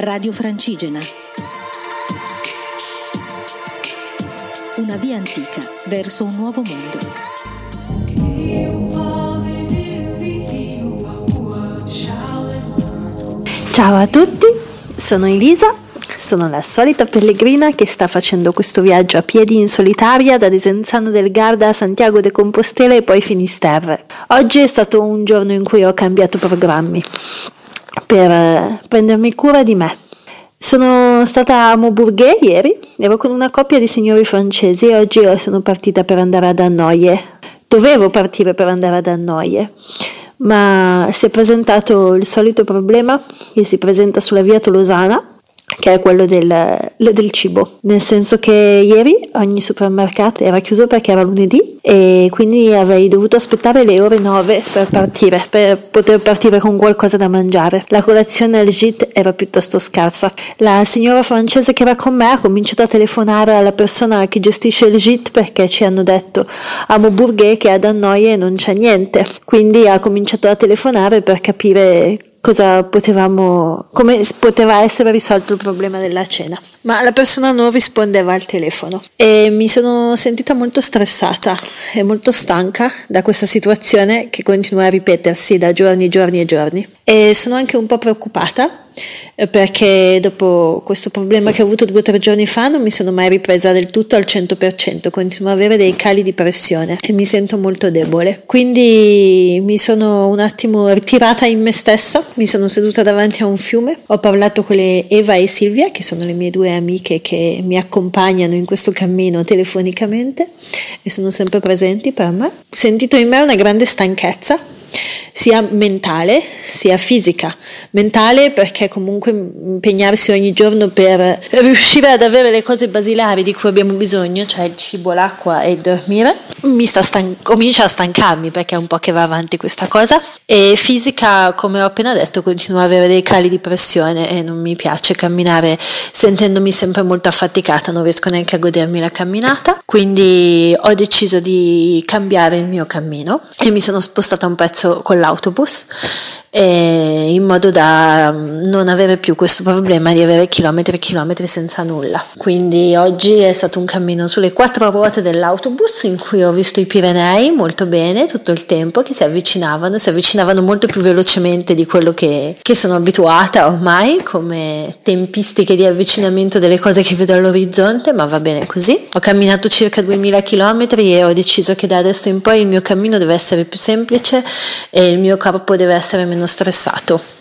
Radio Francigena. Una via antica verso un nuovo mondo. Ciao a tutti, sono Elisa, sono la solita pellegrina che sta facendo questo viaggio a piedi in solitaria da Desenzano del Garda a Santiago de Compostela e poi Finisterre. Oggi è stato un giorno in cui ho cambiato programmi per eh, prendermi cura di me. Sono stata a Moburghe ieri, ero con una coppia di signori francesi e oggi sono partita per andare ad Annoie. Dovevo partire per andare ad Annoie ma si è presentato il solito problema che si presenta sulla via tolosana che è quello del, del, cibo, nel senso che ieri ogni supermercato era chiuso perché era lunedì e quindi avrei dovuto aspettare le ore 9 per partire, per poter partire con qualcosa da mangiare. La colazione al gite era piuttosto scarsa. La signora francese che era con me ha cominciato a telefonare alla persona che gestisce il gite perché ci hanno detto a Moburghe che ad Annoie non c'è niente, quindi ha cominciato a telefonare per capire cosa potevamo, come poteva essere risolto il problema della cena. Ma la persona non rispondeva al telefono e mi sono sentita molto stressata e molto stanca da questa situazione che continua a ripetersi da giorni, giorni e giorni. E sono anche un po' preoccupata eh, perché dopo questo problema che ho avuto due o tre giorni fa non mi sono mai ripresa del tutto al 100%, continuo ad avere dei cali di pressione e mi sento molto debole. Quindi mi sono un attimo ritirata in me stessa, mi sono seduta davanti a un fiume, ho parlato con le Eva e Silvia, che sono le mie due amiche che mi accompagnano in questo cammino telefonicamente e sono sempre presenti per me. Ho sentito in me una grande stanchezza sia mentale sia fisica. Mentale perché comunque impegnarsi ogni giorno per riuscire ad avere le cose basilari di cui abbiamo bisogno, cioè il cibo, l'acqua e il dormire, mi sta stan- comincia a stancarmi perché è un po' che va avanti questa cosa. E fisica, come ho appena detto, continuo ad avere dei cali di pressione e non mi piace camminare sentendomi sempre molto affaticata, non riesco neanche a godermi la camminata. Quindi ho deciso di cambiare il mio cammino e mi sono spostata un pezzo con l'autobus in modo da mm, non avere più questo problema di avere chilometri e chilometri senza nulla. Quindi oggi è stato un cammino sulle quattro ruote dell'autobus in cui ho visto i Pirenei molto bene tutto il tempo che si avvicinavano, si avvicinavano molto più velocemente di quello che, che sono abituata ormai come tempistiche di avvicinamento delle cose che vedo all'orizzonte, ma va bene così. Ho camminato circa 2000 km e ho deciso che da adesso in poi il mio cammino deve essere più semplice e il mio corpo deve essere meno stressato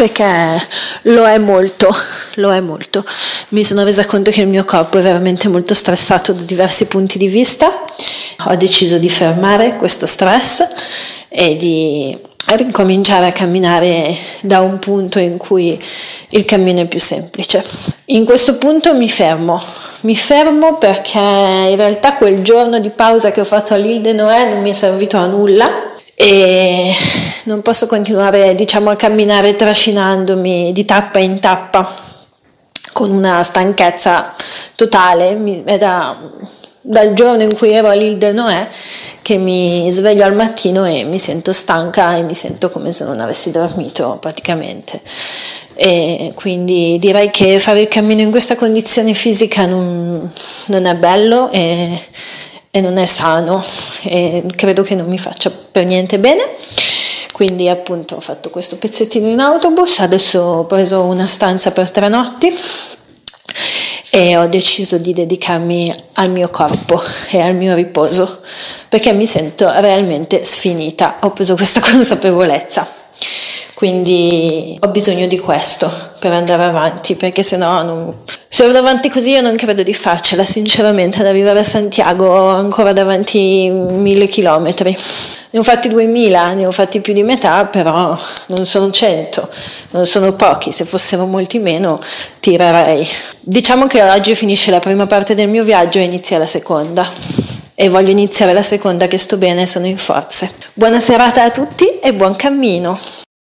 perché lo è molto, lo è molto. Mi sono resa conto che il mio corpo è veramente molto stressato da diversi punti di vista. Ho deciso di fermare questo stress e di ricominciare a camminare da un punto in cui il cammino è più semplice. In questo punto mi fermo, mi fermo perché in realtà quel giorno di pausa che ho fatto all'Ile de Noè non mi è servito a nulla e non posso continuare diciamo a camminare trascinandomi di tappa in tappa con una stanchezza totale è da, dal giorno in cui ero all'Ile de Noè che mi sveglio al mattino e mi sento stanca e mi sento come se non avessi dormito praticamente e quindi direi che fare il cammino in questa condizione fisica non, non è bello e e non è sano e credo che non mi faccia per niente bene. Quindi appunto ho fatto questo pezzettino in autobus, adesso ho preso una stanza per tre notti e ho deciso di dedicarmi al mio corpo e al mio riposo perché mi sento realmente sfinita, ho preso questa consapevolezza. Quindi ho bisogno di questo per andare avanti, perché se no non... se vado avanti così io non credo di farcela, sinceramente, ad arrivare a Santiago ancora davanti mille chilometri. Ne ho fatti 2000, ne ho fatti più di metà, però non sono 100, non sono pochi, se fossero molti meno tirerei. Diciamo che oggi finisce la prima parte del mio viaggio e inizia la seconda. E voglio iniziare la seconda che sto bene sono in forze. Buona serata a tutti e buon cammino!